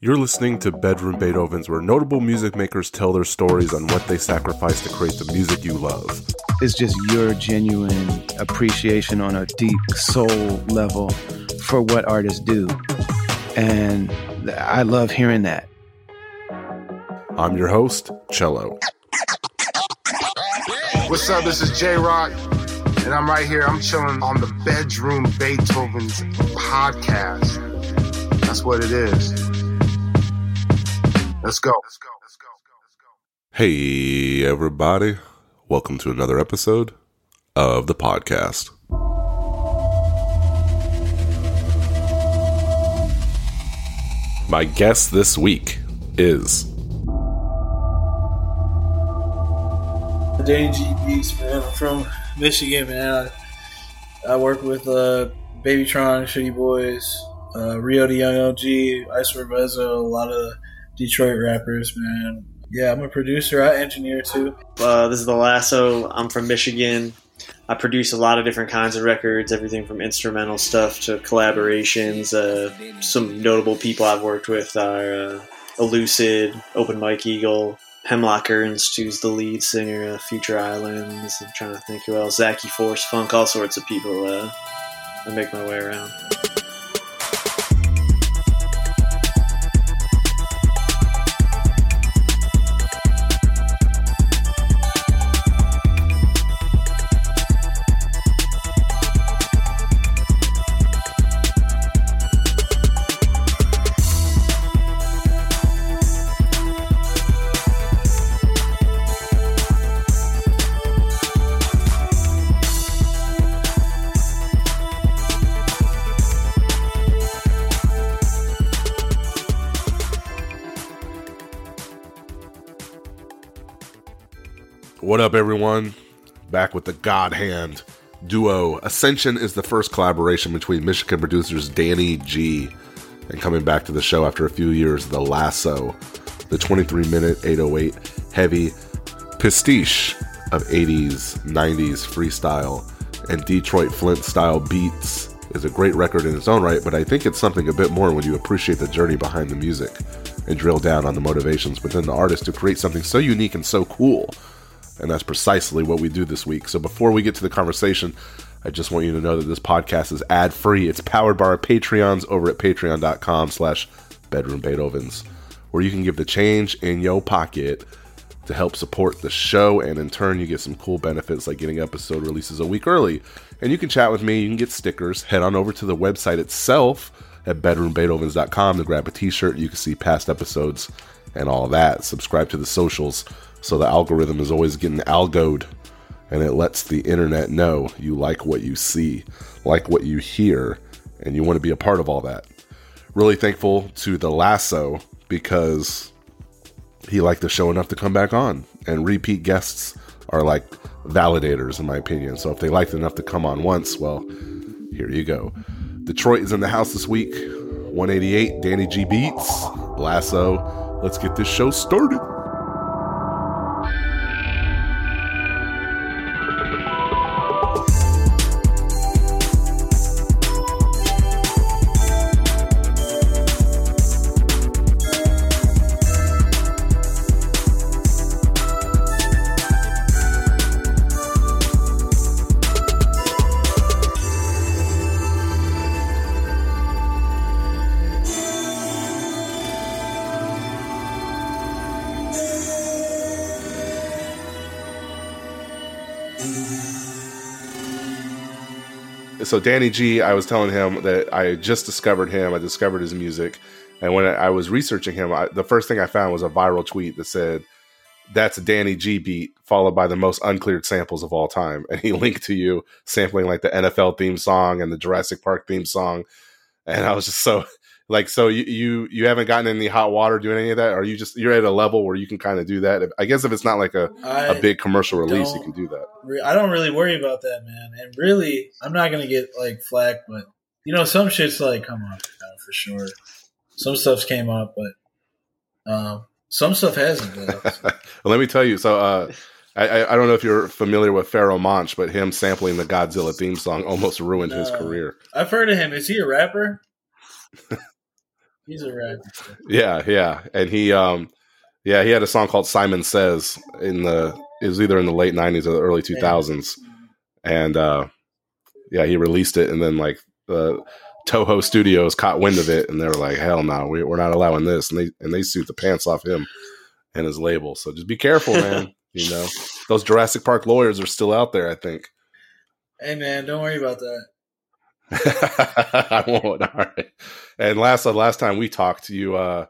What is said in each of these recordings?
You're listening to Bedroom Beethovens, where notable music makers tell their stories on what they sacrifice to create the music you love. It's just your genuine appreciation on a deep soul level for what artists do. And I love hearing that. I'm your host, Cello. What's up? This is J Rock, and I'm right here. I'm chilling on the Bedroom Beethovens podcast. That's what it is. Let's go. Let's go. Let's go. Let's go. Hey, everybody. Welcome to another episode of the podcast. My guest this week is Danny G Beats, man. I'm from Michigan, man. I, I work with uh, Babytron, Shitty Boys, uh, Rio Da Yung OG, Ice Bezo, a lot of Detroit rappers, man. Yeah, I'm a producer. I engineer too. Uh, this is the Lasso. I'm from Michigan. I produce a lot of different kinds of records, everything from instrumental stuff to collaborations. Uh, some notable people I've worked with are uh, Elucid, Open Mike Eagle, Hemlock Ernst, who's the lead singer of Future Islands. I'm trying to think who else. Zackey Force Funk, all sorts of people. Uh, I make my way around. What up, everyone? Back with the God Hand duo. Ascension is the first collaboration between Michigan producers Danny G and coming back to the show after a few years, The Lasso, the 23 minute 808 heavy pastiche of 80s, 90s freestyle and Detroit Flint style beats is a great record in its own right, but I think it's something a bit more when you appreciate the journey behind the music and drill down on the motivations within the artist to create something so unique and so cool and that's precisely what we do this week. So before we get to the conversation, I just want you to know that this podcast is ad free. It's powered by our Patreons over at patreon.com slash bedroom Beethovens, where you can give the change in your pocket to help support the show, and in turn, you get some cool benefits like getting episode releases a week early. And you can chat with me, you can get stickers. Head on over to the website itself at bedroombeethovens.com to grab a t shirt. You can see past episodes and all that. Subscribe to the socials so the algorithm is always getting algoed and it lets the internet know you like what you see, like what you hear, and you want to be a part of all that. Really thankful to The Lasso because he liked the show enough to come back on. And repeat guests are like validators, in my opinion. So if they liked enough to come on once, well, here you go. Detroit is in the house this week. 188, Danny G Beats, Lasso. Let's get this show started. So Danny G, I was telling him that I just discovered him. I discovered his music, and when I was researching him, I, the first thing I found was a viral tweet that said, "That's a Danny G beat," followed by the most uncleared samples of all time, and he linked to you sampling like the NFL theme song and the Jurassic Park theme song, and I was just so like so you you you haven't gotten any hot water doing any of that? Or you just you're at a level where you can kind of do that? If, i guess if it's not like a, a big commercial release you can do that. i don't really worry about that man. And really i'm not gonna get like flack but you know some shit's like come on for sure. Some stuff's came up but um, some stuff hasn't well, let me tell you so uh I, I don't know if you're familiar with Pharoahe Monch, but him sampling the Godzilla theme song almost ruined his career. I've heard of him. Is he a rapper? He's a rat. Yeah, yeah, and he, um, yeah, he had a song called "Simon Says" in the it was either in the late '90s or the early 2000s, and uh, yeah, he released it, and then like the Toho Studios caught wind of it, and they were like, "Hell no, we, we're not allowing this," and they and they sued the pants off him and his label. So just be careful, man. you know, those Jurassic Park lawyers are still out there. I think. Hey man, don't worry about that. I won't. All right. And last uh, last time we talked, you uh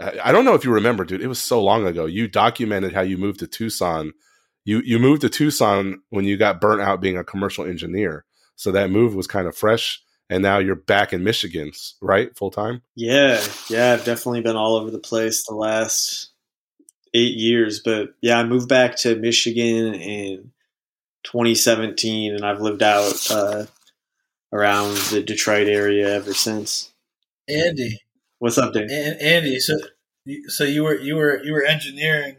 I don't know if you remember, dude. It was so long ago. You documented how you moved to Tucson. You you moved to Tucson when you got burnt out being a commercial engineer. So that move was kind of fresh. And now you're back in Michigan, right? Full time? Yeah, yeah. I've definitely been all over the place the last eight years. But yeah, I moved back to Michigan in 2017, and I've lived out uh, around the Detroit area ever since. Andy, what's up, Dan? And Andy, so so you were you were you were engineering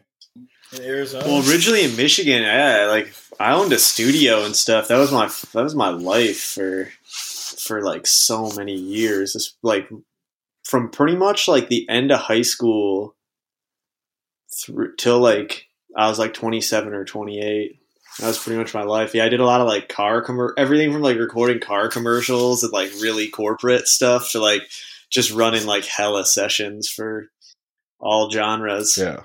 in Arizona. Well, originally in Michigan, yeah, like I owned a studio and stuff. That was my that was my life for for like so many years. It's like from pretty much like the end of high school through till like I was like 27 or 28. That was pretty much my life. Yeah, I did a lot of like car commer everything from like recording car commercials and like really corporate stuff to like just running like hella sessions for all genres. Yeah.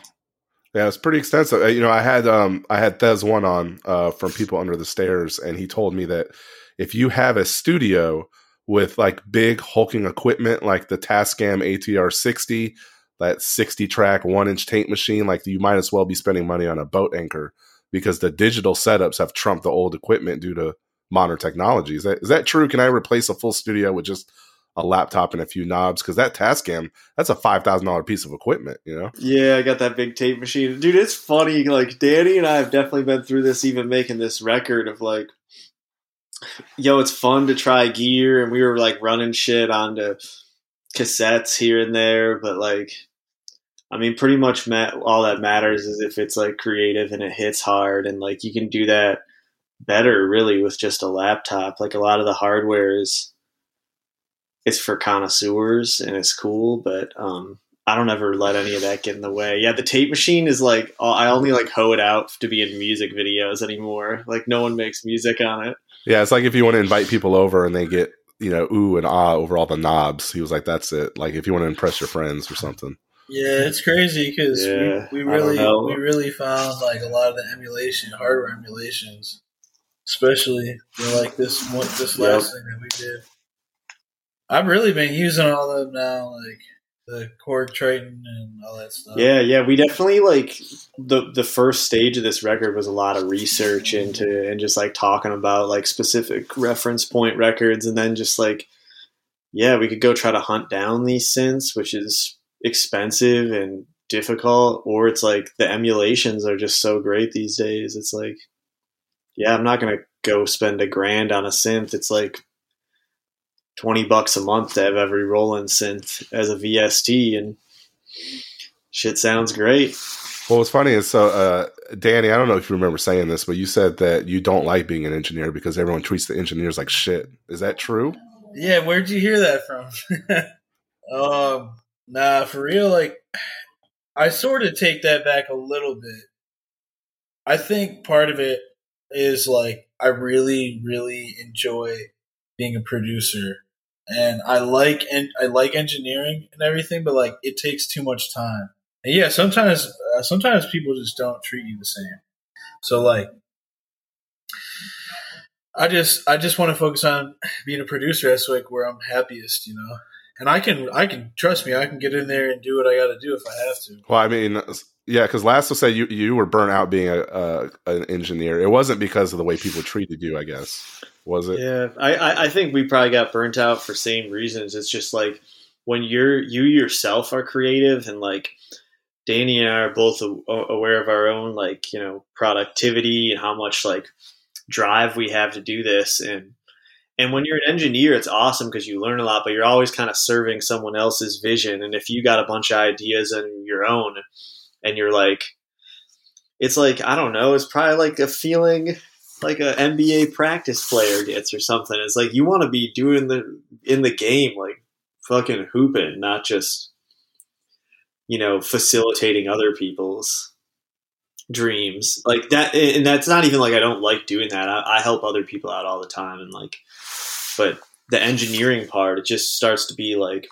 Yeah, it's pretty extensive. You know, I had um I had Thes One on uh from People Under the Stairs and he told me that if you have a studio with like big hulking equipment like the Tascam ATR 60, that 60 track one inch tape machine, like you might as well be spending money on a boat anchor because the digital setups have trumped the old equipment due to modern technology. Is that is that true? Can I replace a full studio with just a laptop and a few knobs? Because that Tascam, that's a five thousand dollar piece of equipment. You know? Yeah, I got that big tape machine, dude. It's funny. Like Danny and I have definitely been through this, even making this record of like. Yo, it's fun to try gear, and we were like running shit onto cassettes here and there, but like I mean, pretty much all that matters is if it's like creative and it hits hard, and like you can do that better really with just a laptop. Like a lot of the hardware is it's for connoisseurs and it's cool, but um, I don't ever let any of that get in the way. Yeah, the tape machine is like I only like hoe it out to be in music videos anymore. Like no one makes music on it. Yeah, it's like if you want to invite people over and they get you know ooh and ah over all the knobs. He was like, "That's it." Like if you want to impress your friends or something. Yeah, it's crazy because yeah, we, we really we really found like a lot of the emulation hardware emulations, especially like this one this yep. last thing that we did. I've really been using all of them now, like the Korg Triton and all that stuff. Yeah, yeah, we definitely like the the first stage of this record was a lot of research into and just like talking about like specific reference point records, and then just like yeah, we could go try to hunt down these synths, which is expensive and difficult or it's like the emulations are just so great these days. It's like yeah i'm not going to go spend a grand on a synth. It's like 20 bucks a month to have every Roland synth as a vst and shit sounds great. Well what's funny is so uh, danny i don't know if you remember saying this but you said that you don't like being an engineer because everyone treats the engineers like shit. Is that true? Yeah where'd you hear that from? Um Nah, for real, like I sort of take that back a little bit. I think part of it is like I really, really enjoy being a producer, and I like and I like engineering and everything, but like it takes too much time. And yeah, sometimes uh, sometimes people just don't treat you the same. So like I just I just want to focus on being a producer. That's like where I'm happiest, you know and I can I can trust me I can get in there and do what I got to do if I have to. Well, I mean, yeah, because Lasso said you you were burnt out being a, a, an engineer. It wasn't because of the way people treated you, I guess. Was it? Yeah, I I think we probably got burnt out for same reasons. It's just like when you're you yourself are creative and like Danny and I are both aware of our own like you know productivity and how much like drive we have to do this and and when you're an engineer, it's awesome because you learn a lot, but you're always kind of serving someone else's vision. And if you got a bunch of ideas on your own and you're like, it's like, I don't know, it's probably like a feeling like an NBA practice player gets or something. It's like you want to be doing the in the game like fucking hooping, not just you know facilitating other people's dreams like that. And that's not even like I don't like doing that. I, I help other people out all the time, and like, but the engineering part, it just starts to be like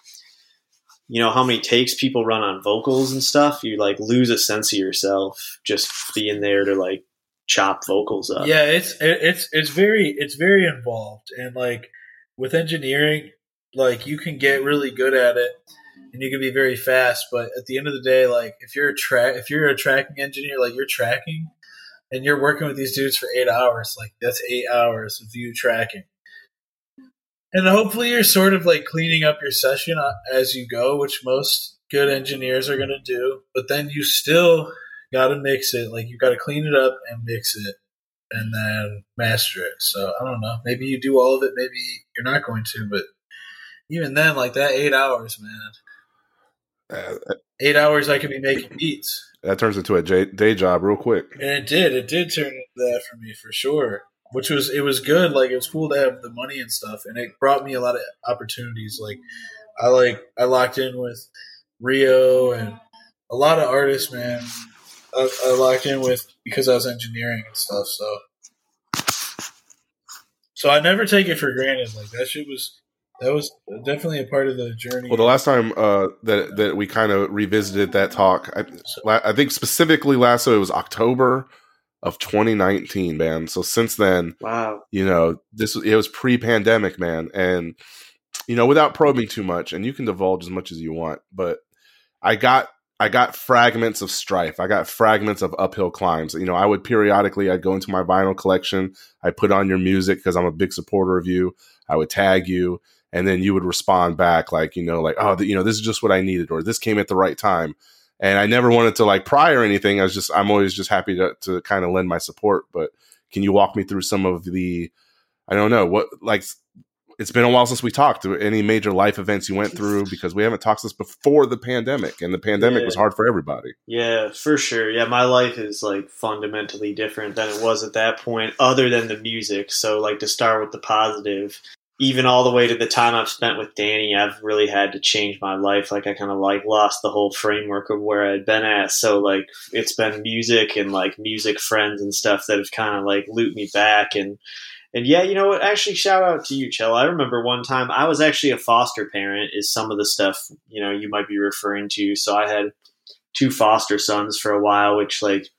you know how many takes people run on vocals and stuff you like lose a sense of yourself just being there to like chop vocals up Yeah, it's it's it's very it's very involved, and like with engineering, like you can get really good at it, and you can be very fast. But at the end of the day, like if you're a track if you're a tracking engineer, like you're tracking, and you're working with these dudes for eight hours, like that's eight hours of you tracking. And hopefully, you're sort of like cleaning up your session uh, as you go, which most good engineers are going to do. But then you still got to mix it. Like you got to clean it up and mix it, and then master it. So I don't know. Maybe you do all of it. Maybe you're not going to. But even then, like that eight hours, man. Uh, Eight hours, I could be making beats. that turns into a day job real quick. And it did. It did turn into that for me for sure. Which was it was good. Like it was cool to have the money and stuff, and it brought me a lot of opportunities. Like I like I locked in with Rio and a lot of artists, man. I, I locked in with because I was engineering and stuff. So so I never take it for granted. Like that shit was that was definitely a part of the journey. Well, the last time uh, that that we kind of revisited that talk, I, la- I think specifically last so it was October of 2019, man. So since then, wow you know, this it was pre-pandemic, man, and you know, without probing too much, and you can divulge as much as you want, but I got I got fragments of strife. I got fragments of uphill climbs. You know, I would periodically I'd go into my vinyl collection, I put on your music because I'm a big supporter of you. I would tag you, and then you would respond back like, you know, like, oh, th- you know, this is just what I needed, or this came at the right time. And I never wanted to like pry or anything. I was just I'm always just happy to to kind of lend my support. But can you walk me through some of the I don't know what like it's been a while since we talked. Uh, any major life events you went through because we haven't talked this before the pandemic, and the pandemic Yeah. was hard for everybody. Yeah, for sure. Yeah, my life is like fundamentally different than it was at that point, other than the music. So, like, to start with the positive, even all the way to the time I've spent with Danny, I've really had to change my life. Like, I kind of like lost the whole framework of where I'd been at. So, like, it's been music and like music friends and stuff that have kind of like looped me back and. And yeah, you know what? Actually, shout out to you, Chell. I remember one time I was actually a foster parent. Is some of the stuff you know you might be referring to. So I had two foster sons for a while, which like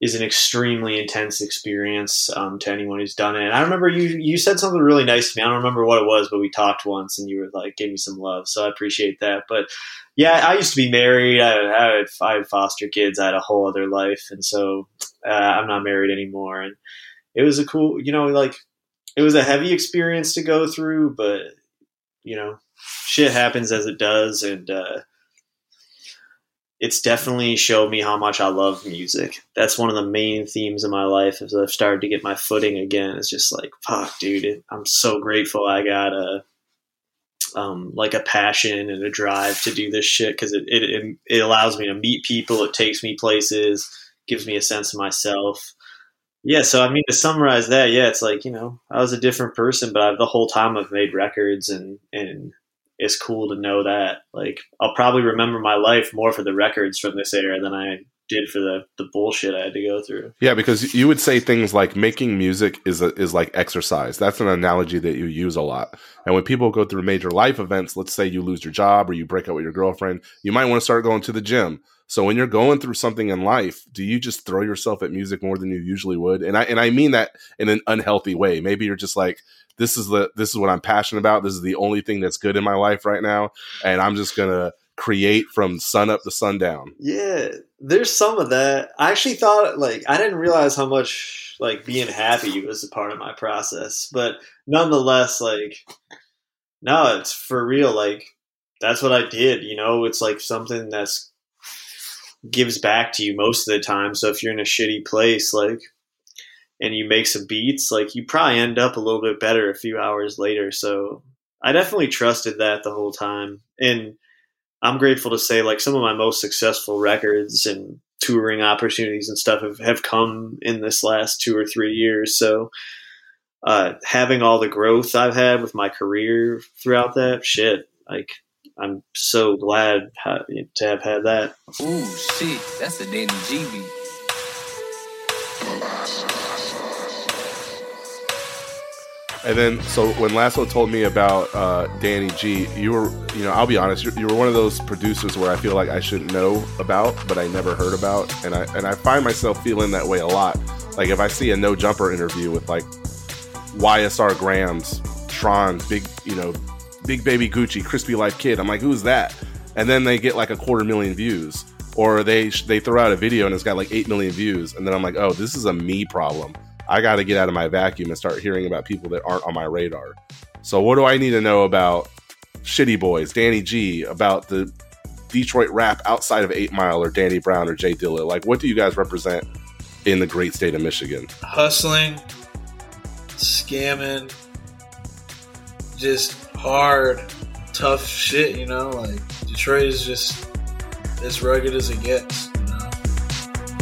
is an extremely intense experience um, to anyone who's done it. And I remember you you said something really nice to me. I don't remember what it was, but we talked once, and you were like, "Give me some love." So I appreciate that. But yeah, I used to be married. I, I, had, had foster kids. I had a whole other life, and so uh, I'm not married anymore. And it was a cool, you know, like it was a heavy experience to go through, but you know, shit happens as it does, and uh, it's definitely showed me how much I love music. That's one of the main themes of my life as I've started to get my footing again. It's just like, fuck, dude, I'm so grateful I got a um, like a passion and a drive to do this shit because it it it allows me to meet people. It takes me places, gives me a sense of myself. Yeah, so I mean to summarize that, yeah, it's like you know I was a different person, but I've, the whole time I've made records, and and it's cool to know that. Like I'll probably remember my life more for the records from this era than I did for the the bullshit I had to go through. Yeah, because you would say things like making music is a, is like exercise. That's an analogy that you use a lot. And when people go through major life events, let's say you lose your job or you break up with your girlfriend, you might want to start going to the gym. So when you're going through something in life, do you just throw yourself at music more than you usually would? And I and I mean that in an unhealthy way. Maybe you're just like this is the this is what I'm passionate about. This is the only thing that's good in my life right now, and I'm just to create from sun up to sundown. Yeah, there's some of that. I actually thought like I didn't realize how much like being happy was a part of my process, but nonetheless, like no, it's for real. Like that's what I did. You know, it's like something that's gives back to you most of the time. So if you're in a shitty place, like and you make some beats, like you probably end up a little bit better a few hours later. So I definitely trusted that the whole time. And I'm grateful to say like some of my most successful records and touring opportunities and stuff have, have come in this last two or three years. So uh, having all the growth I've had with my career throughout that shit, like I'm so glad to have had that. Ooh, shit, that's a Danny G beat. And then, so when Lasso told me about uh, Danny G, you were, you know, I'll be honest, you, you were one of those producers where I feel like I should know about, but I never heard about, and I and I find myself feeling that way a lot. Like if I see a No Jumper interview with like YSR Gramz, Tron, big, you know, Big Baby Gucci, Crispy Life Kid, I'm like, who's that? And then they get like a quarter million views, or they they throw out a video and it's got like eight million views, and then I'm like, oh, this is a me problem. I got to get out of my vacuum and start hearing about people that aren't on my radar. So, what do I need to know about Shitty Boys, Danny G, about the Detroit rap outside of Eight Mile or Danny Brown or J Dilla? Like, what do you guys represent in the great state of Michigan? Hustling, scamming, just hard, tough shit, you know? Like, Detroit is just as rugged as it gets, you know?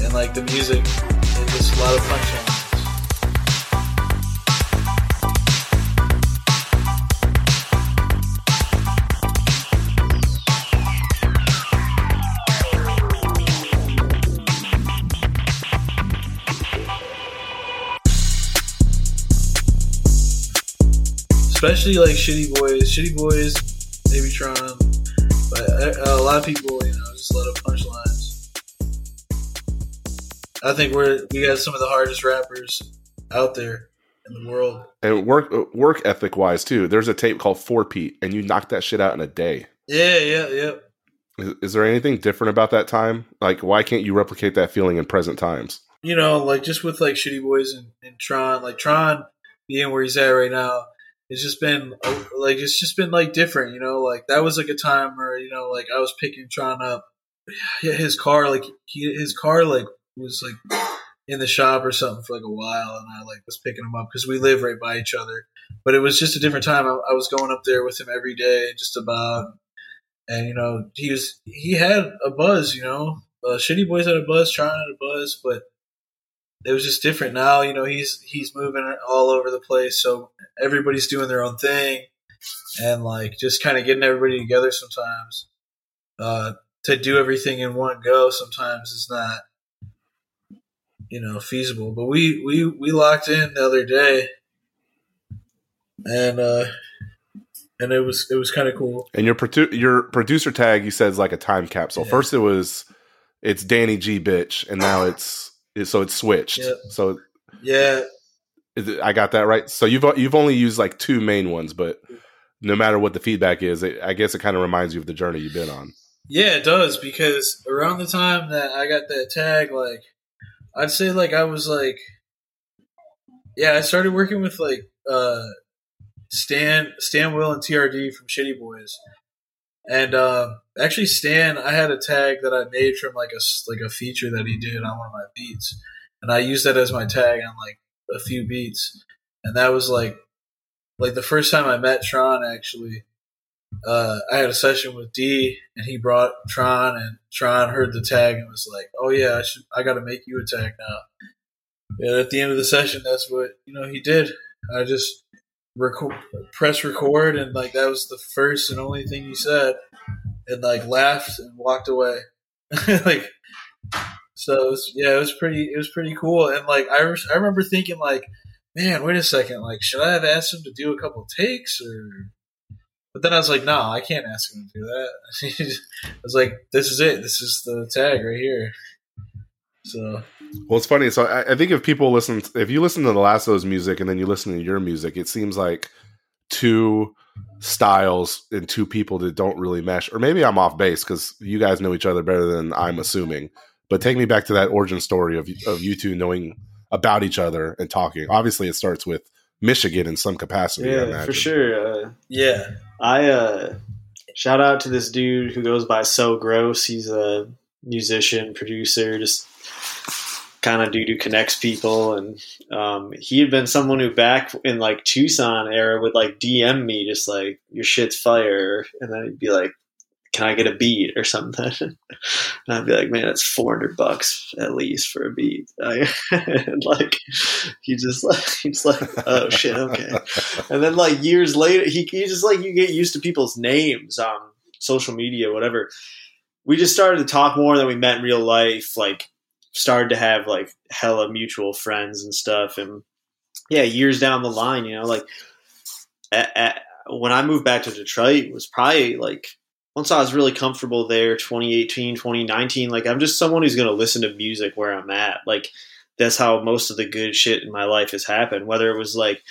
And, like, the music, it's just a lot of punchlines. Especially like Shitty Boys, Shitty Boys, maybe Tron, but uh, a lot of people, you know, just love punchlines. I think we're we got some of the hardest rappers out there in the world. And work work ethic wise too. There's a tape called Four Pete, and you knocked that shit out in a day. Yeah, yeah, yeah. Is, is there anything different about that time? Like, why can't you replicate that feeling in present times? You know, like just with like Shitty Boys and, and Tron, like Tron being where he's at right now it's just been like it's just been like different, you know. Like that was like a time where you know, like I was picking Tron up, his car, like he, his car, like was like in the shop or something for like a while, and I like was picking him up because we live right by each other. But it was just a different time. I, I was going up there with him every day, just about, and you know, he was he had a buzz, you know. Uh, Shitty Boys had a buzz, Tron had a buzz, but it was just different now. You know, he's he's moving all over the place, so everybody's doing their own thing, and like just kind of getting everybody together sometimes. Uh, to do everything in one go sometimes is not, you know, feasible. But we we we locked in the other day, and uh, and it was it was kind of cool. And your produ- your producer tag you said is like a time capsule. Yeah. First it was it's Danny G bitch, and now it's so it's switched. Yep. So Yeah, I got that right. So you've you've only used like two main ones, but no matter what the feedback is, it, I guess it kind of reminds you of the journey you've been on. Yeah, it does because around the time that I got that tag, like I'd say like I was like Yeah, I started working with like uh Stan StanWill and TrDee from Shitty Boys. And uh, actually Stan I had a tag that I made from like a like a feature that he did on one of my beats. And I used that as my tag on like a few beats. And that was like like the first time I met Tron actually uh, I had a session with D, and he brought Tron, and Tron heard the tag and was like, "Oh yeah, I should, I got to make you a tag now." And at the end of the session, that's what you know he did. I just press record, and like that was the first and only thing he said, and like laughed and walked away. like, so it was, yeah, it was pretty, it was pretty cool, and like I, re- I remember thinking like, man, wait a second, like should I have asked him to do a couple takes or? But then I was like, no, I can't ask him to do that. I was like, this is it. This is the tag right here. So Well, it's funny. So I, I think if people listen, if you listen to the Lasso's music and then you listen to your music, it seems like two styles and two people that don't really mesh. Or maybe I'm off base because you guys know each other better than I'm assuming. But take me back to that origin story of of you two knowing about each other and talking. Obviously, it starts with Michigan in some capacity. Yeah, for sure. Uh, yeah, I uh, shout out to this dude who goes by So Gross. He's a musician, producer, just kind of dude who connects people. And um, he had been someone who back in like Tucson era would like DM me just like your shit's fire, and then he'd be like, "Can I get a beat or something?" and I'd be like, "Man, that's four hundred bucks at least for a beat." Like he just like he's like, "Oh shit, okay." and then like years later, he, he just like you get used to people's names. Um, social media, whatever. We just started to talk more than we met in real life. Like, started to have like hella mutual friends and stuff. And yeah, years down the line, you know, like at, at, when I moved back to Detroit, was probably like once I was really comfortable there, 2018, 2019. Like, I'm just someone who's going to listen to music where I'm at. Like, that's how most of the good shit in my life has happened. Whether it was like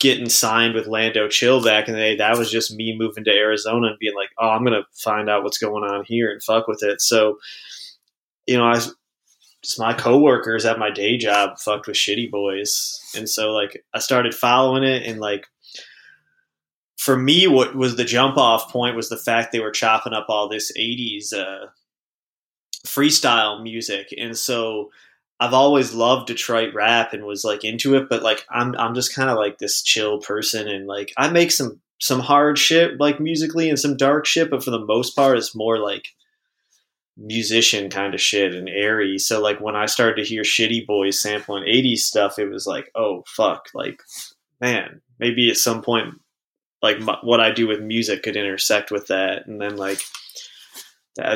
getting signed with Lando Chill back in the day, that was just me moving to Arizona and being like, oh, I'm gonna find out what's going on here and fuck with it. So, you know, I just my coworkers at my day job fucked with Shitty Boys, and so like I started following it and like. For me, what was the jump off point was the fact they were chopping up all this 80s uh, freestyle music. And so I've always loved Detroit rap and was like into it, but like I'm I'm just kind of like this chill person and like I make some some hard shit like musically and some dark shit, but for the most part it's more like musician kind of shit and airy. So like when I started to hear Shitty Boys sampling 80s stuff, it was like, oh fuck, like man, maybe at some point like what I do with music could intersect with that, and then like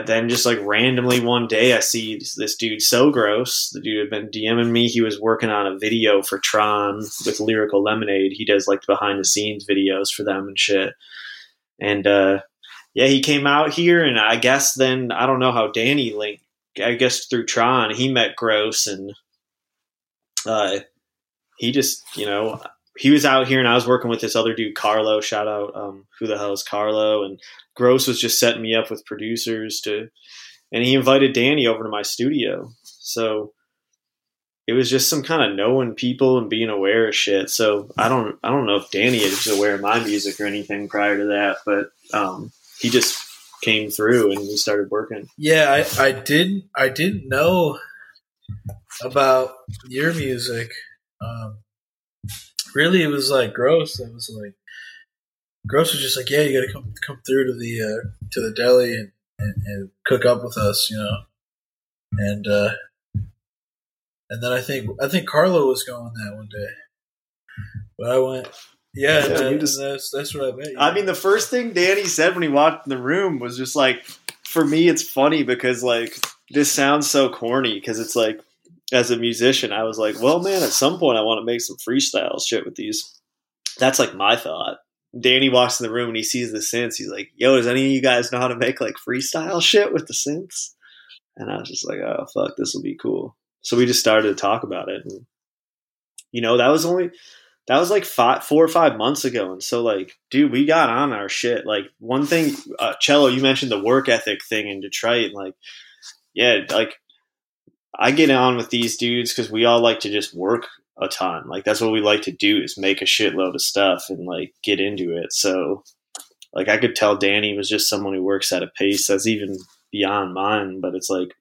then just like randomly one day I see this dude so gross. The dude had been DMing me. He was working on a video for Tron with Lyrical Lemonade. He does like behind the scenes videos for them and shit. And uh yeah, he came out here and I guess then I don't know how Danny linked I guess through Tron he met Gross and uh he just, you know, he was out here and I was working with this other dude, Carlo. Shout out, um, who the hell is Carlo? And Gross was just setting me up with producers to, and he invited Danny over to my studio. So it was just some kind of knowing people and being aware of shit. So I don't, I don't know if Danny is aware of my music or anything prior to that, but um, he just came through and we started working. Yeah, I, I didn't, I didn't know about your music. Um, really, it was like gross. It was like Gross was just like, yeah, you got to come come through to the uh, to the deli and, and, and, cook up with us, you know. And uh, and then I think I think Carlo was going that one day, but I went. Yeah, yeah that, just, that's that's what I bet. I mean, the first thing Danny said when he walked in the room was just like, for me, it's funny because like this sounds so corny because it's like as a musician, I was like, well, man, at some point I want to make some freestyle shit with these. That's like my thought. Danny walks in the room and he sees the synths. He's like, "Yo, does any of you guys know how to make like freestyle shit with the synths?" And I was just like, "Oh fuck, this will be cool." So we just started to talk about it, and you know, that was only that was like five, four or five months ago. And so, like, dude, we got on our shit. Like, one thing, uh, Cello, you mentioned the work ethic thing in Detroit. And like, yeah, like, I get on with these dudes because we all like to just work a ton. Like that's what we like to do is make a shitload of stuff and like get into it. So like I could tell Danny was just someone who works at a pace that's even beyond mine. But it's like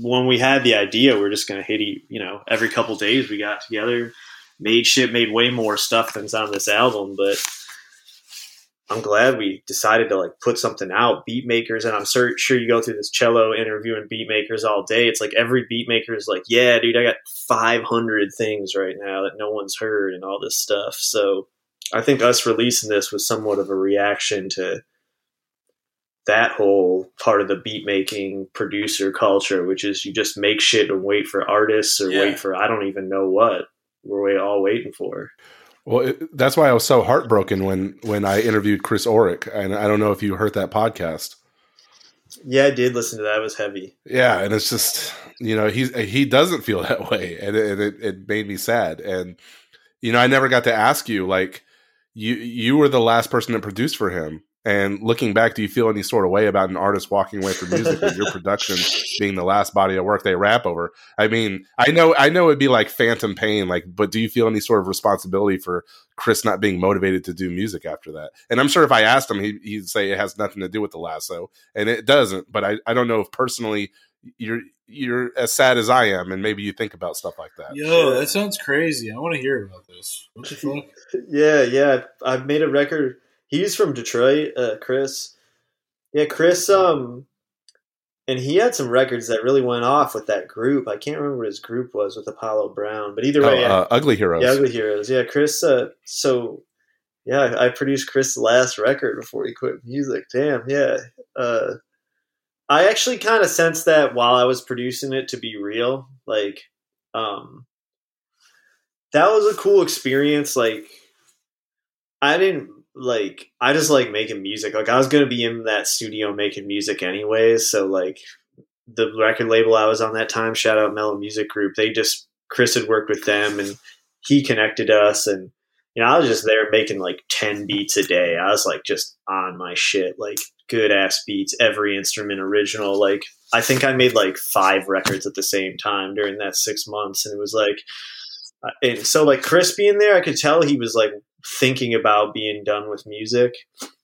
when we had the idea, we are just gonna hit you know every couple days we got together, made shit, made way more stuff than's on this album, but I'm glad we decided to like put something out. Beat makers, and I'm sure, sure you go through this cello interviewing beat makers all day. It's like every beat maker is like, yeah, dude, I got 500 things right now that no one's heard and all this stuff. So I think us releasing this was somewhat of a reaction to that whole part of the beat making producer culture, which is you just make shit and wait for artists or yeah. wait for I don't even know what we're all waiting for. Well, it, that's why I was so heartbroken when when I interviewed Chris Orrick, and I don't know if you heard that podcast. Yeah, I did listen to that. It was heavy. Yeah, and it's just you know he he doesn't feel that way, and it, it, it made me sad. And you know, I never got to ask you like you you were the last person that produced for him, and looking back, do you feel any sort of way about an artist walking away from music and your production being the last body of work they rap over? I mean, I know, I know it'd be like phantom pain, like, but do you feel any sort of responsibility for Chris not being motivated to do music after that? And I'm sure if I asked him, he, would say it has nothing to do with the lasso, and it doesn't. But I, I don't know if personally you're you're as sad as I am, and maybe you think about stuff like that. Yo, that sounds crazy. I want to hear about this. What the fuck? yeah, yeah. I've made a record he's from Detroit, uh, Chris. Yeah, Chris. Um, and he had some records that really went off with that group. I can't remember what his group was with Apollo Brown, but either way, oh, uh, Ugly Heroes. Yeah, Ugly Heroes. Yeah, Chris. Uh, so yeah, I, produced Chris' last record before he quit music. Damn, yeah. Uh, I actually kind of sensed that while I was producing it to be real. Like, um, that was a cool experience. Like, I didn't like, I just like making music. Like, I was gonna be in that studio making music anyways. So, like, the record label I was on that time, shout out Mello Music Group. They just Chris had worked with them and he connected us and you know, I was just there making like 10 beats a day. I was like just on my shit, like good ass beats, every instrument original. Like, I think I made like five records at the same time during that six months. And it was like, uh, and so like Chris being there, I could tell he was like thinking about being done with music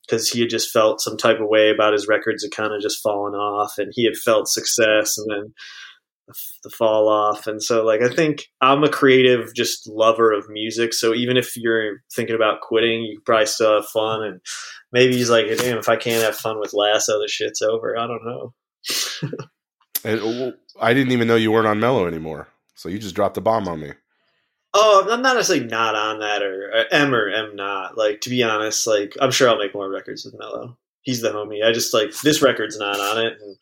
because he had just felt some type of way about his records had kind of just fallen off and he had felt success and then the fall off and so like i think i'm a creative just lover of music so even if you're thinking about quitting you probably still have fun and maybe he's like damn if i can't have fun with lasso the shit's over i don't know And, I didn't even know you weren't on Mello anymore. So you just dropped the bomb on me. Oh i'm not necessarily not on that or, or m or m not like to be honest like i'm sure i'll make more records with mello he's the homie i just like this record's not on it and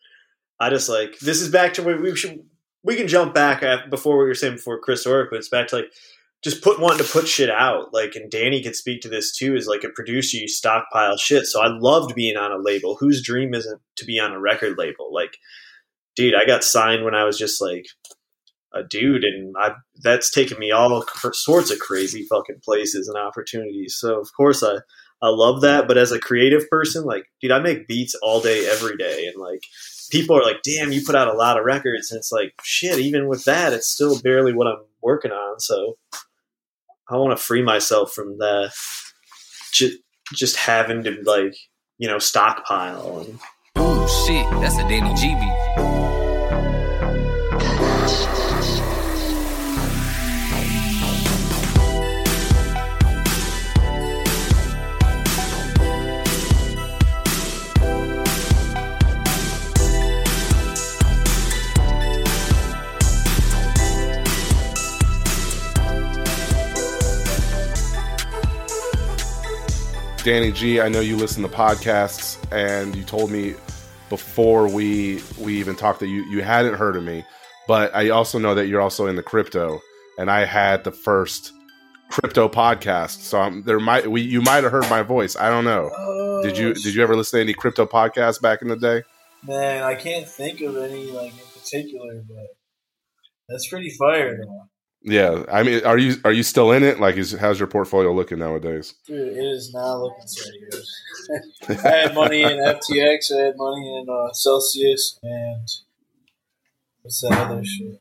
i just like this is back to where we should we can jump back at before we were saying before Chris Orrick, but it's back to like just put wanting to put shit out. Like, and Danny could speak to this too. Is like a producer, you stockpile shit. So I loved being on a label. Whose dream isn't to be on a record label? Like, dude, I got signed when I was just like a dude, and I that's taken me all sorts of crazy fucking places and opportunities. So of course I. I love that, but as a creative person, like, dude, I make beats all day, every day, and like, people are like, damn, you put out a lot of records. And it's like, shit, even with that, it's still barely what I'm working on. So I want to free myself from the just, just having to like, you know, stockpile. And Ooh, shit, that's a Danny G Danny G, I know you listen to podcasts, and you told me before we we even talked that you you hadn't heard of me, but I also know that you're also in the crypto, and I had the first crypto podcast, so I'm, there might we you might have heard my voice. I don't know. Oh, Did you did you ever listen to any crypto podcasts back in the day? Man, I can't think of any like in particular, but that's pretty fire, though. Yeah, I mean, are you are you still in it? Like, is how's your portfolio looking nowadays? Dude, it is not looking so good. I had money in FTX, I had money in uh, Celsius, and what's that other shit?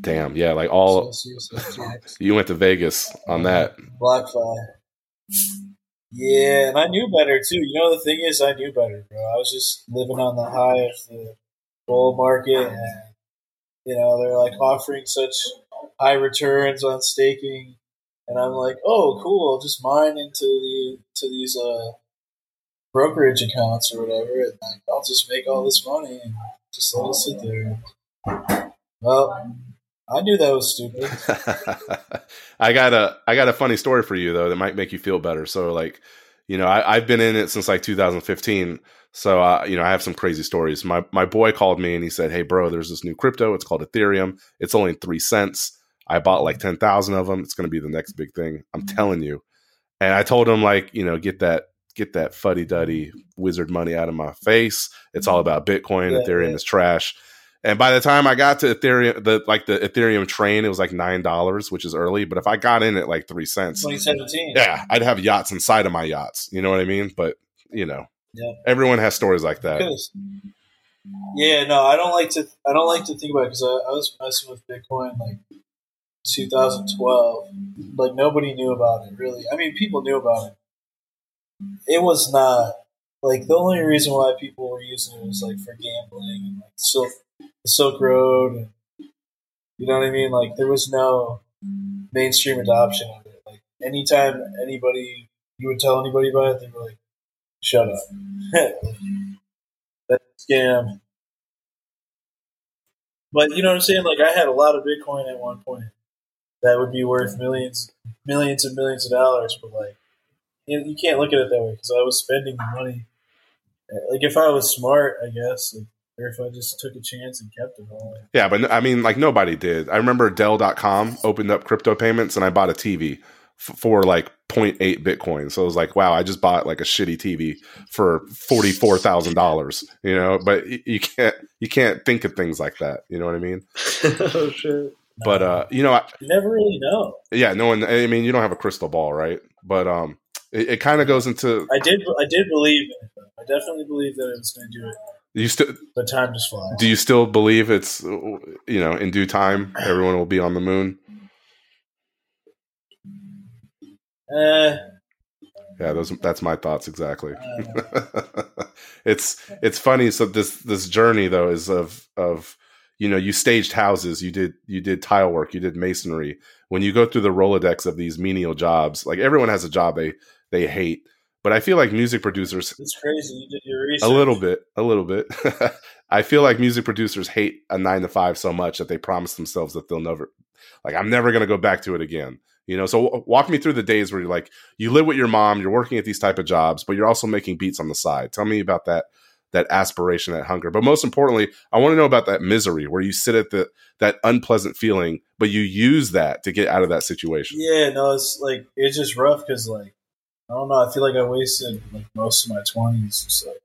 Damn, yeah, like all Celsius, you went to Vegas on that. BlockFi. Yeah, and I knew better too. You know, the thing is, I knew better, bro. I was just living on the high of the bull market, and you know, they're like offering such high returns on staking, and I'm like, oh, cool, I'll just mine into the to these uh brokerage accounts or whatever, and like, I'll just make all this money and just let it sit there. Well, I knew that was stupid. I got a I got a funny story for you though that might make you feel better. So like, you know, I, I've been in it since like 2015. So uh, you know, I have some crazy stories. My my boy called me and he said, "Hey, bro, there's this new crypto. It's called Ethereum. It's only three cents. I bought like mm. ten thousand of them. It's going to be the next big thing. I'm mm. telling you." And I told him like, you know, get that get that fuddy duddy wizard money out of my face. It's all mm. about Bitcoin. Yeah, Ethereum yeah. is trash. And by the time I got to Ethereum, the like the Ethereum train, it was like nine dollars, which is early. But if I got in at like three cents, 2017. yeah, I'd have yachts inside of my yachts. You know what I mean? But you know, Yeah. everyone has stories like that. Yeah, no, I don't like to. I don't like to think about because I, I was messing with Bitcoin like 2012. Like nobody knew about it really. I mean, people knew about it. It was not like the only reason why people were using it was like for gambling and like Silk, the Silk Road, and you know what I mean. Like there was no mainstream adoption of it. Like anytime anybody you would tell anybody about it, they were like, "Shut up." That's a scam. But you know what I'm saying? Like I had a lot of Bitcoin at one point that would be worth millions, millions and millions of dollars. But like you, can't look at it that way because I was spending the money. Like if I was smart, I guess, like, or if I just took a chance and kept it all. Yeah, but I mean, like nobody did. I remember Dell.com opened up crypto payments and I bought a TV for like 0.8 Bitcoin. So it was like, wow, I just bought like a shitty TV for $44,000, you know, but you can't, you can't think of things like that. You know what I mean? oh shit. But, uh, you know, I, You never really know. yeah, no one, I mean, you don't have a crystal ball, right? But, um, it, it kind of goes into, I did. I did believe it. I definitely believe that I was going to do it, you still, but time just flies. do you still believe it's, you know, in due time, everyone will be on the moon? Eh, Yeah, those that's my thoughts exactly. uh, it's it's funny. So this this journey though is of of you know you staged houses, you did you did tile work, you did masonry. When you go through the rolodex of these menial jobs, like everyone has a job they they hate, but I feel like music producers it's crazy. You did your research. a little bit, a little bit. I feel like music producers hate a nine to five so much that they promise themselves that they'll never, like, I'm never going to go back to it again. You know, so walk me through the days where you're like, you live with your mom, you're working at these type of jobs, but you're also making beats on the side. Tell me about that, that aspiration, that hunger. But most importantly, I want to know about that misery where you sit at the that unpleasant feeling, but you use that to get out of that situation. Yeah, no, it's like it's just rough because like I don't know. I feel like I wasted like most of my twenties just like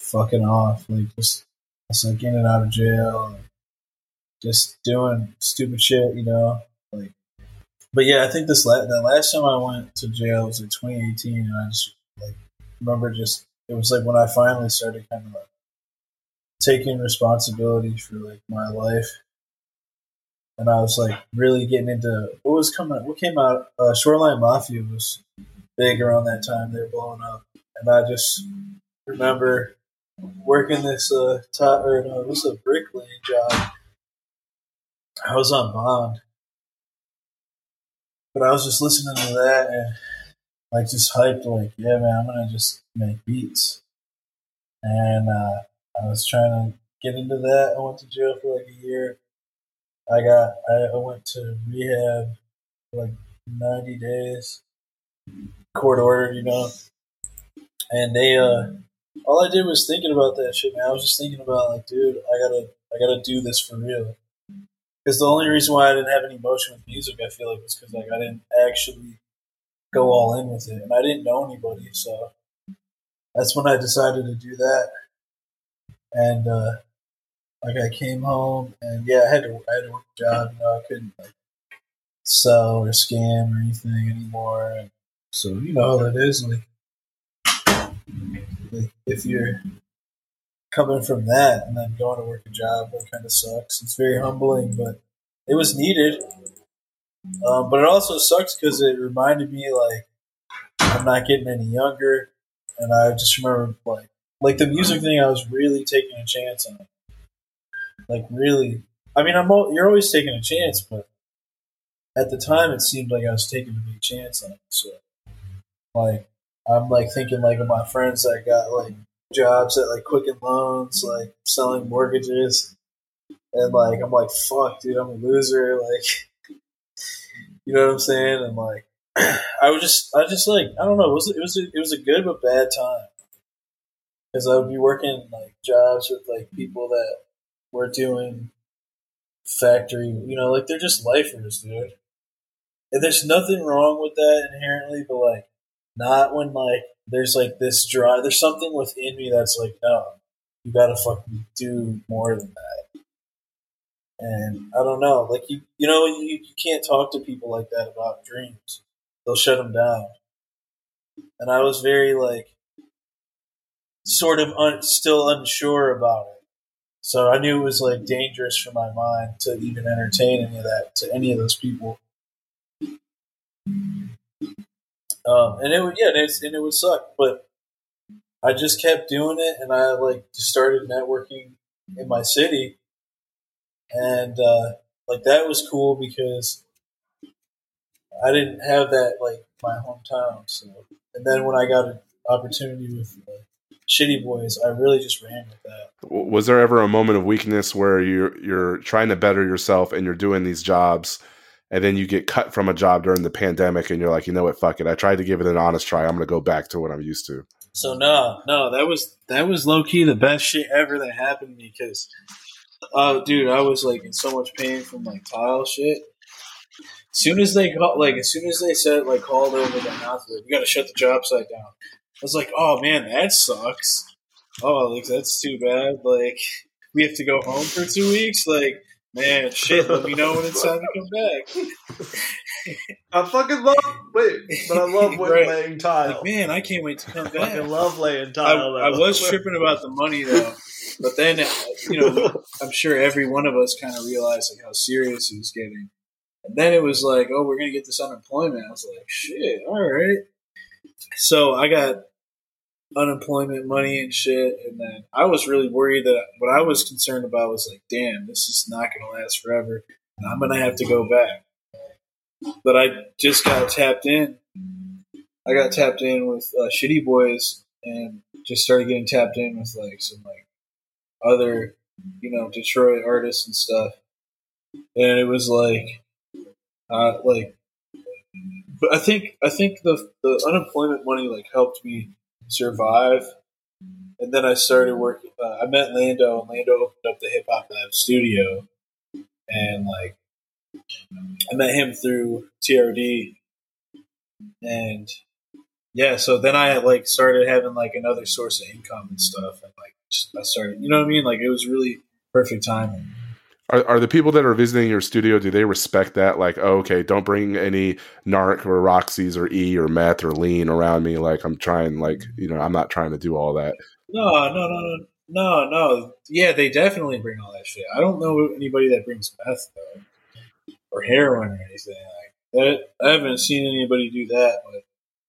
fucking off, like just just like in and out of jail, just doing stupid shit, you know. But yeah, I think this la- that last time I went to jail was in 2018, and I just like remember just it was like when I finally started kind of like taking responsibility for like my life and I was like really getting into what was coming. What came out? Uh, Shoreline Mafia was big around that time. They were blowing up, and I just remember working this uh, top or no, it was a bricklaying job. I was on bond, but I was just listening to that and like just hyped. Like, yeah, man, I'm gonna just make beats, and uh, I was trying to get into that. I went to jail for like a year. I got I, went to rehab for like ninety days, court ordered, you know. And they uh all I did was thinking about that shit, man. I was just thinking about like, dude, I gotta I gotta do this for real. Because the only reason why I didn't have any motion with music, I feel like, was because like I didn't actually go all in with it, and I didn't know anybody, so that's when I decided to do that. And uh, like I came home and yeah, I had to I had to work a job. You know, I couldn't like sell or scam or anything anymore. And so you know how that is. Like, like if you're coming from that and then going to work a job, that kind of sucks. It's very humbling, but it was needed. Um, but it also sucks because it reminded me like I'm not getting any younger, and I just remember like like the music thing. I was really taking a chance on. Like really, I mean, I'm you're always taking a chance, but at the time it seemed like I was taking a big chance on it. So, like, I'm like thinking like of my friends that got like jobs at like Quicken Loans, like selling mortgages, and like I'm like, fuck, dude, I'm a loser. Like, you know what I'm saying? And like, I was just, I just like, I don't know, it was it was a, it was a good but bad time because I would be working like jobs with like people that were doing factory, you know, like they're just lifers, dude. And there's nothing wrong with that inherently, but like not when like there's like this drive. There's something within me that's like, no, you gotta fucking do more than that. And I don't know, like you, you know, you, you can't talk to people like that about dreams. They'll shut them down. And I was very like, sort of un, still unsure about it. So I knew it was like dangerous for my mind to even entertain any of that to any of those people. Um, and it would, yeah, and, and it would suck, but I just kept doing it, and I like just started networking in my city, and uh, like that was cool because I didn't have that like my hometown. So, and then when I got an opportunity with Shitty Boys, I really just ran with that. Was there ever a moment of weakness where you're you're trying to better yourself and you're doing these jobs and then you get cut from a job during the pandemic, and you're like, you know what, fuck it. I tried to give it an honest try. I'm gonna go back to what I'm used to. So no, no, that was that was low key the best shit ever that happened to me because, uh, dude, I was like in so much pain from like tile shit. As soon as they call, like, as soon as they said like called over the mouth, like, you got to shut the job site down. I was like, oh man, that sucks. Oh, like that's too bad. Like we have to go home for two weeks. Like man, shit. Let me know when it's time to come back. I fucking love wait, but I love Right. laying tile. Like man, I can't wait to come I back. fucking love laying I, tile. I though. was tripping about the money though, but then uh, you know I'm sure every one of us kind of realized like how serious it was getting, and then it was like, oh, we're gonna get this unemployment. I was like, shit, all right. So I got unemployment money and shit, and then I was really worried that what I was concerned about was like, damn, this is not gonna last forever, and I'm gonna have to go back. But I just got tapped in. I got tapped in with uh, Shitty Boys and just started getting tapped in with like some like other you know Detroit artists and stuff, and it was like uh, like but I think I think the the unemployment money like helped me survive, and then I started working. Uh, I met Lando, and Lando opened up the Hip Hop Lab studio, and like I met him through TrDee, and yeah, so then I like started having like another source of income and stuff, and like I started, you know what I mean? Like it was really perfect timing. Are, are the people that are visiting your studio? Do they respect that? Like, oh, okay, don't bring any narc or Roxy's or E or meth or lean around me. Like, I'm trying, like, you know, I'm not trying to do all that. No, no, no, no, no, no. Yeah, they definitely bring all that shit. I don't know anybody that brings meth though, or heroin or anything like that. I haven't seen anybody do that, but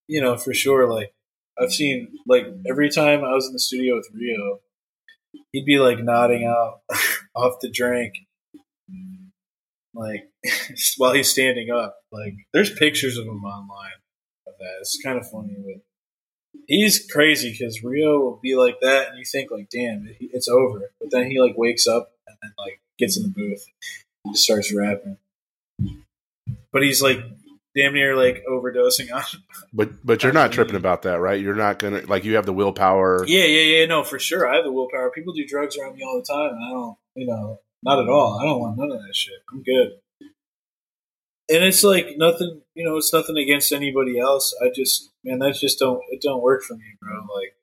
you know for sure. Like I've seen, like every time I was in the studio with Rio, he'd be like nodding out off the drink, like while he's standing up. Like there's pictures of him online of that. It's kind of funny, but he's crazy because Rio will be like that, and you think like, damn, it- it's over. But then he like wakes up and then like gets in the booth and just starts rapping. But he's like damn near like overdosing on. But but you're not tripping about that, right? You're not gonna like you have the willpower. yeah, yeah, yeah. No, for sure. I have the willpower. People do drugs around me all the time, and I don't. You know, not at all. I don't want none of that shit. I'm good. And it's like nothing. You know, it's nothing against anybody else. I just, man, that just don't. It don't work for me, bro. Like.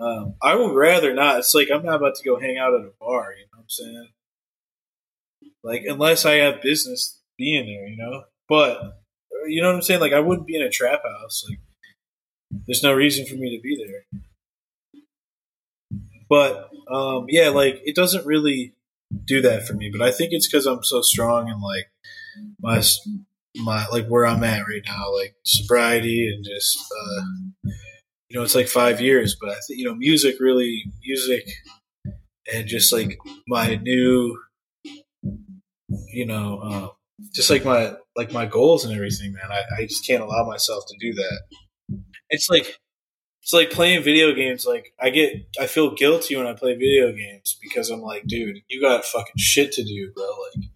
Um, I would rather not. It's like I'm not about to go hang out at a bar. You know what I'm saying? Like unless I have business being there, you know. But you know what I'm saying? Like I wouldn't be in a trap house. Like there's no reason for me to be there. But um, yeah, like it doesn't really do that for me. But I think it's because I'm so strong and like my my like where I'm at right now, like sobriety and just uh, you know, it's like five years. But I think you know, music really music and just like my new, you know, uh, just like my like my goals and everything, man. I, I just can't allow myself to do that. It's like it's like playing video games. Like I get, I feel guilty when I play video games because I'm like, dude, you got fucking shit to do, bro. Like,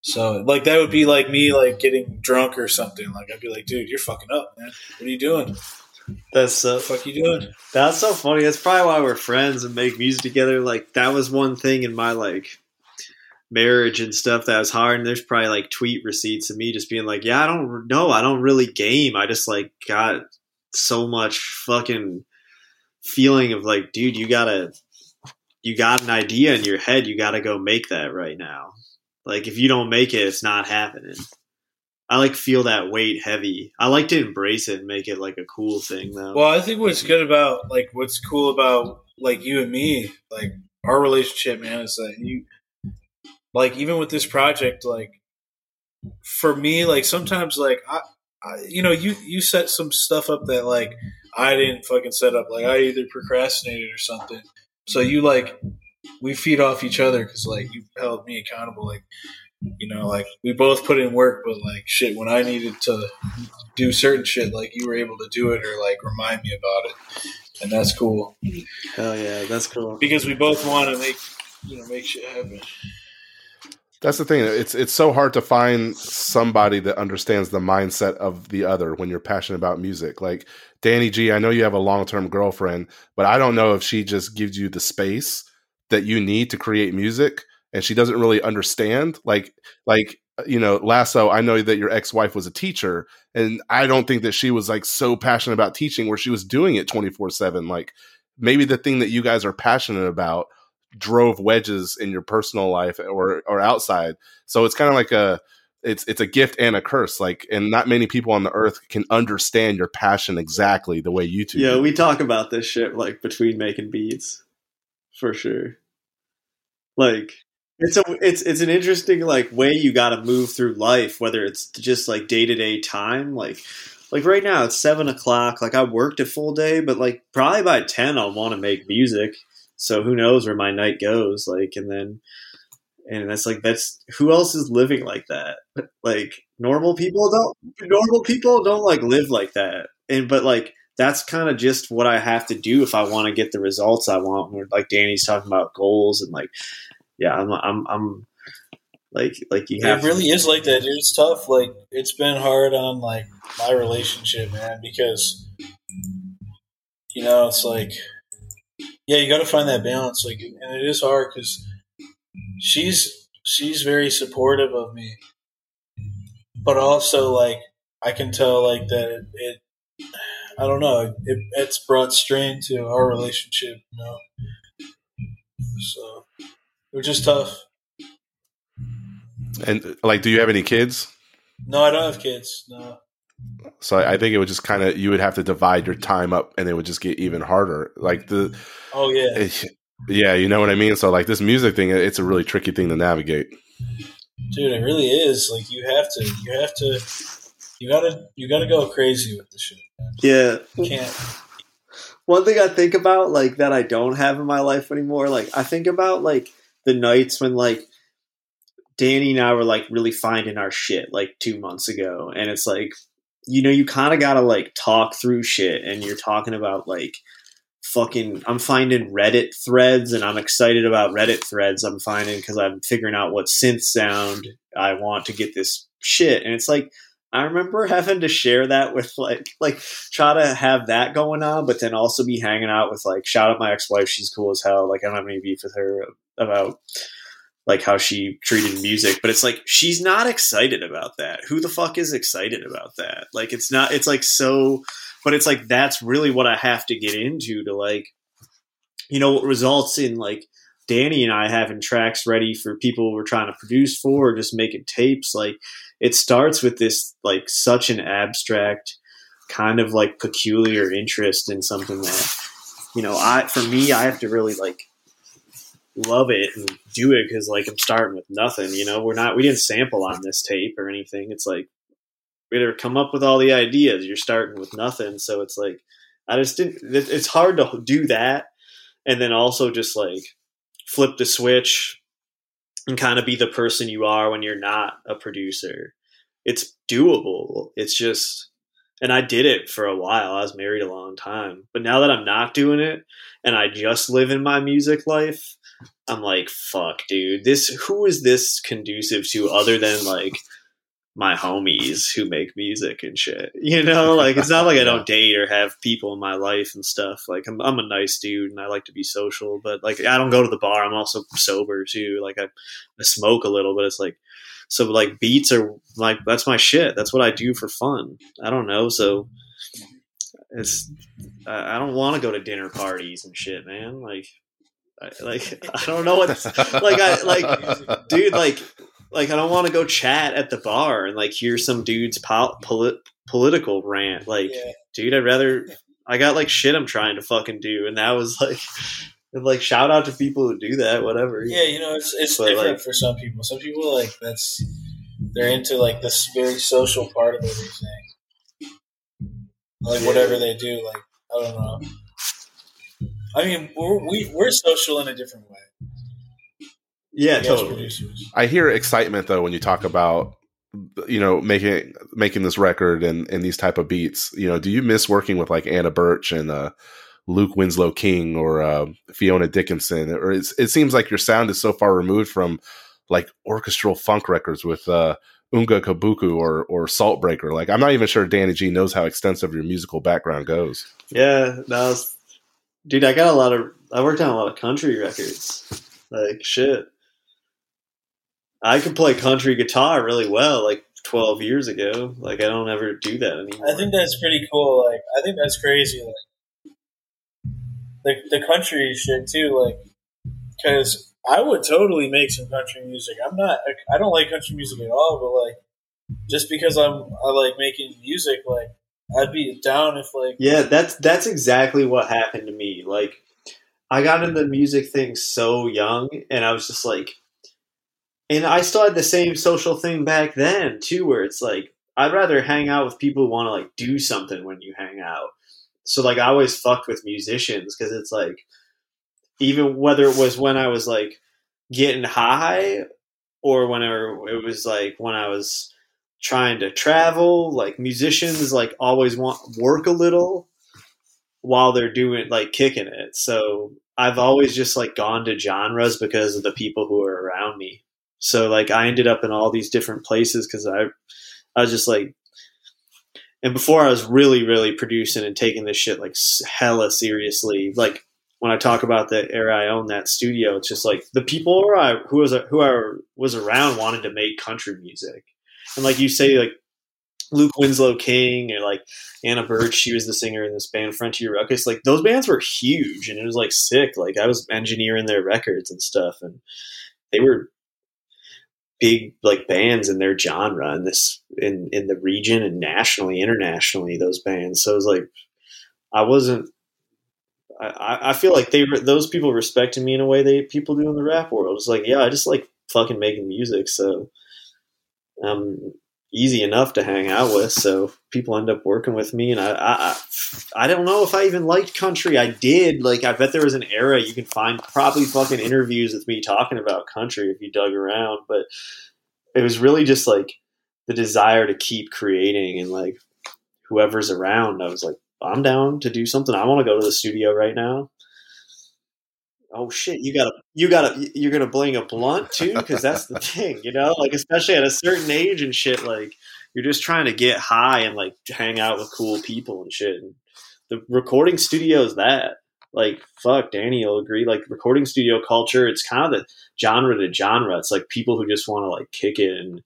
so like that would be like me like getting drunk or something. Like I'd be like, dude, you're fucking up, man. What are you doing? That's so What the fuck you doing? That's so funny. That's probably why we're friends and make music together. Like that was one thing in my like marriage and stuff that was hard. And there's probably like tweet receipts of me just being like, "Yeah, I don't know. I don't really game. I just like got so much fucking feeling of like, dude, you gotta, you got an idea in your head. You gotta go make that right now. Like if you don't make it, it's not happening." I like feel that weight heavy. I like to embrace it and make it like a cool thing though. Well, I think what's good about like what's cool about like you and me, like our relationship, man, is that you like even with this project, like for me, like sometimes like I, you know, you you set some stuff up that like I didn't fucking set up. Like I either procrastinated or something. So you like we feed off each other because like you held me accountable. Like you know, like we both put in work, but like shit, when I needed to do certain shit, like you were able to do it or like remind me about it, and that's cool Hell yeah, that's cool. because we both want to make you know make shit happen. That's the thing. It's it's so hard to find somebody that understands the mindset of the other when you're passionate about music. Like Danny G, I know you have a long term girlfriend, but I don't know if she just gives you the space that you need to create music, and she doesn't really understand. Like like you know, Lasso. I know that your ex wife was a teacher, and I don't think that she was like so passionate about teaching where she was doing it twenty four seven. Like maybe the thing that you guys are passionate about drove wedges in your personal life or or outside. So it's kind of like a it's it's a gift and a curse. Like, and not many people on the earth can understand your passion exactly the way you two. Yeah, do. we talk about this shit like between making beats, for sure. Like it's a it's it's an interesting like way you got to move through life, whether it's just like day to day time, like. Like right now, it's seven o'clock. Like I worked a full day, but like probably by ten, I'll want to make music. So who knows where my night goes? Like, and then and that's like that's who else is living like that like normal people don't normal people don't like live like that and but like that's kind of just what i have to do if i want to get the results i want when like danny's talking about goals and like yeah i'm i'm, I'm like like you have it really is like that dude it's tough like it's been hard on like my relationship man because you know it's like yeah you got to find that balance like and it is hard because she's she's very supportive of me, but also like I can tell like that it, it I don't know it, it's brought strain to our relationship, you know. So which is tough. And like, do you have any kids? No, I don't have kids. No. So I think it would just kind of you would have to divide your time up, and it would just get even harder. Like the oh yeah, it, yeah, you know what I mean. So like this music thing, it's a really tricky thing to navigate. Dude, it really is. Like you have to, you have to, you gotta, you gotta go crazy with the shit. Yeah, you can't. One thing I think about, like that I don't have in my life anymore, like I think about like the nights when like Danny and I were like really finding our shit like two months ago, and it's like you know you kind of gotta like talk through shit, and you're talking about like fucking I'm finding Reddit threads and I'm excited about Reddit threads I'm finding because I'm figuring out what synth sound I want to get this shit. And it's like I remember having to share that with like like try to have that going on, but then also be hanging out with like shout out my ex wife, she's cool as hell. Like I don't have any beef with her about like how she treated music, but it's like she's not excited about that. Who the fuck is excited about that? Like it's not it's like so but it's like that's really what I have to get into to like you know what results in like Danny and I having tracks ready for people we're trying to produce for or just making tapes like it starts with this like such an abstract kind of like peculiar interest in something that you know I for me I have to really like love it and do it because like I'm starting with nothing you know we're not we didn't sample on this tape or anything it's like we had to come up with all the ideas. You're starting with nothing, so it's like I just didn't. It's hard to do that, and then also just like flip the switch and kind of be the person you are when you're not a producer. It's doable. It's just, and I did it for a while. I was married a long time, but now that I'm not doing it and I just live in my music life, I'm like, fuck, dude. This who is this conducive to other than like my homies who make music and shit. You know, like it's not like I don't date or have people in my life and stuff. Like I'm, I'm a nice dude and I like to be social, but like I don't go to the bar. I'm also sober too. Like I, I smoke a little, but it's like so like beats are like that's my shit. That's what I do for fun. I don't know. So it's I don't want to go to dinner parties and shit, man. Like like I don't know what like I like dude like like I don't want to go chat at the bar and like hear some dude's po- polit- political rant. Like, yeah. dude, I'd rather. I got like shit I'm trying to fucking do, and that was like, like shout out to people who do that. Whatever. Yeah, you know, it's it's but different like, for some people. Some people like that's they're into like this very social part of everything. Like yeah. whatever they do, like I don't know. I mean, we're, we, we're social in a different way. Yeah, totally. I hear excitement though when you talk about you know making making this record and and these type of beats. You know, do you miss working with like Anna Burch and uh, Luke Winslow King or uh, Fiona Dickinson? Or it seems like your sound is so far removed from like orchestral funk records with uh, Unga Kabuku or or Saltbreaker. Like I'm not even sure Danny G knows how extensive your musical background goes. Yeah, that was, dude. I got a lot of. I worked on a lot of country records. Like shit, I could play country guitar really well. Like 12 years ago. Like I don't ever do that anymore. I think that's pretty cool. Like I think that's crazy. Like the the country shit too. Like because I would totally make some country music. I'm not. I don't like country music at all. But like just because I'm I like making music, like I'd be down if like yeah. That's that's exactly what happened to me. Like I got into the music thing so young, and I was just like and I still had the same social thing back then too, where it's like I'd rather hang out with people who want to like do something when you hang out. So like I always fucked with musicians because it's like even whether it was when I was like getting high or whenever it was like when I was trying to travel, like musicians like always want work a little while they're doing like kicking it. So I've always just like gone to genres because of the people who are around me. So like I ended up in all these different places because I I was just like and before I was really really producing and taking this shit like hella seriously like when I talk about the era I own that studio it's just like the people who I who was who I was around wanted to make country music and like you say like Luke Winslow King and like Anna Burch, she was the singer in this band Frontier Ruckus. Like those bands were huge and it was like sick. Like I was engineering their records and stuff and they were big like bands in their genre in this in in the region and nationally, internationally. Those bands. So it was like I wasn't. I, I feel like they were those people respected me in a way they people do in the rap world. It's like yeah, I just like fucking making music, so um easy enough to hang out with. So people end up working with me, and I, I, I don't know if I even liked country. I did. Like, I bet there was an era you can find probably fucking interviews with me talking about country if you dug around. But it was really just like the desire to keep creating, and like whoever's around, I was like, I'm down to do something. I want to go to the studio right now oh shit, you gotta, you gotta, you're gonna bling a blunt too, because that's the thing, you know, like especially at a certain age and shit, like you're just trying to get high and like hang out with cool people and shit. And the recording studio is that. Like fuck, Danny will agree. Like recording studio culture, it's kind of the genre to genre. It's like people who just want to like kick it and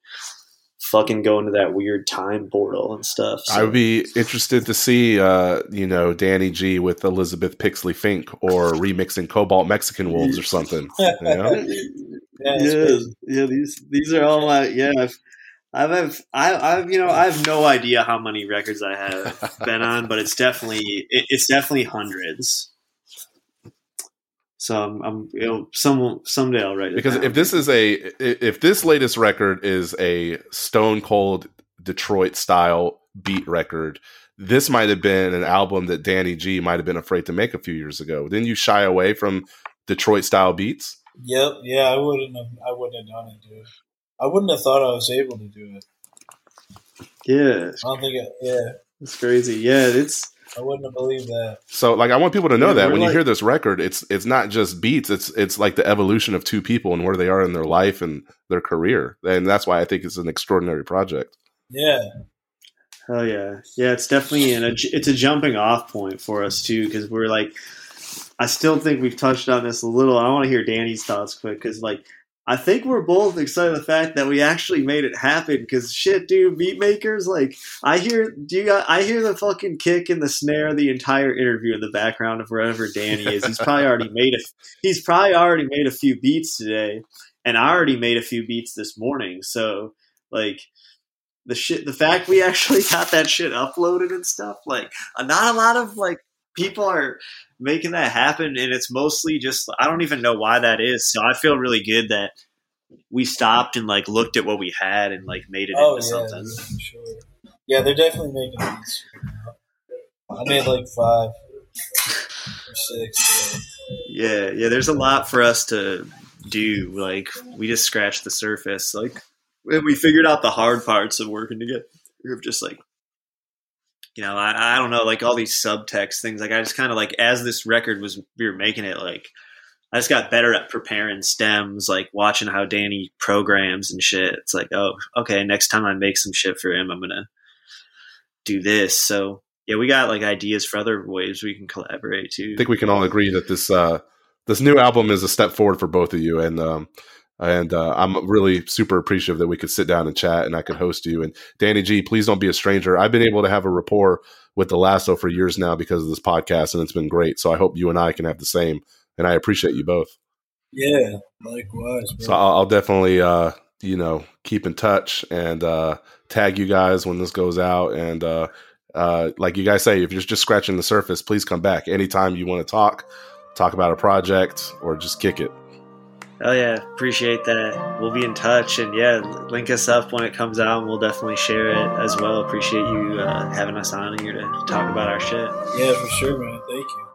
fucking go into that weird time portal and stuff. So. I would be interested to see, uh, you know, Danny G with Elizabeth Pixley Fink or remixing Cobalt Mexican Wolves or something. You know? yeah, yeah, yeah, These these are all my yeah. I've, I've, I've, I've, you know, I have no idea how many records I have been on, but it's definitely, it, it's definitely hundreds. So I'm, I'm you know, some someday I'll write it because down. if this is a if this latest record is a stone cold Detroit style beat record, this might have been an album that Danny G might have been afraid to make a few years ago. Didn't you shy away from Detroit style beats? Yep. Yeah, I wouldn't have. I wouldn't have done it, dude. I wouldn't have thought I was able to do it. Yeah. I don't think. It, yeah. It's crazy. Yeah, it's I wouldn't have believed that. So like I want people to know Yeah, that we're when you hear this record, it's it's not just beats, it's it's like the evolution of two people and where they are in their life and their career. And that's why I think it's an extraordinary project. Yeah. Hell yeah, yeah. It's definitely an, a, it's a jumping off point for us too because we're like, I still think we've touched on this a little. I want to hear Danny's thoughts quick because like I think we're both excited the fact that we actually made it happen because shit, dude, beat makers like I hear do you got I hear the fucking kick and the snare the entire interview in the background of wherever Danny is. He's probably already made a he's probably already made a few beats today, and I already made a few beats this morning. So like the shit the fact we actually got that shit uploaded and stuff like not a lot of like people are making that happen and it's mostly just i don't even know why that is so i feel really good that we stopped and like looked at what we had and like made it Oh into yeah, something sure. Yeah, they're definitely making these. I made like five or six. yeah yeah there's a lot for us to do like we just scratched the surface like we figured out the hard parts of working together of just like you know I, I don't know like all these subtext things like i just kind of like as this record was we were making it like I just got better at preparing stems, like watching how Danny programs and shit. It's like, oh, okay, next time I make some shit for him, I'm gonna do this. So yeah, we got like ideas for other ways we can collaborate too. I think we can all agree that this uh, this new album is a step forward for both of you, and um, and uh, I'm really super appreciative that we could sit down and chat, and I could host you. And Danny G, please don't be a stranger. I've been able to have a rapport with the Lasso for years now because of this podcast, and it's been great. So I hope you and I can have the same and I appreciate you both. Yeah, likewise. Bro. So I'll, I'll definitely, uh, you know, keep in touch and uh, tag you guys when this goes out. And uh, uh, like you guys say, if you're just scratching the surface, please come back anytime you want to talk, talk about a project, or just kick it. Oh yeah, appreciate that. We'll be in touch, and yeah, link us up when it comes out, and we'll definitely share it as well. Appreciate you uh, having us on here to talk about our shit. Yeah, for sure, man. Thank you.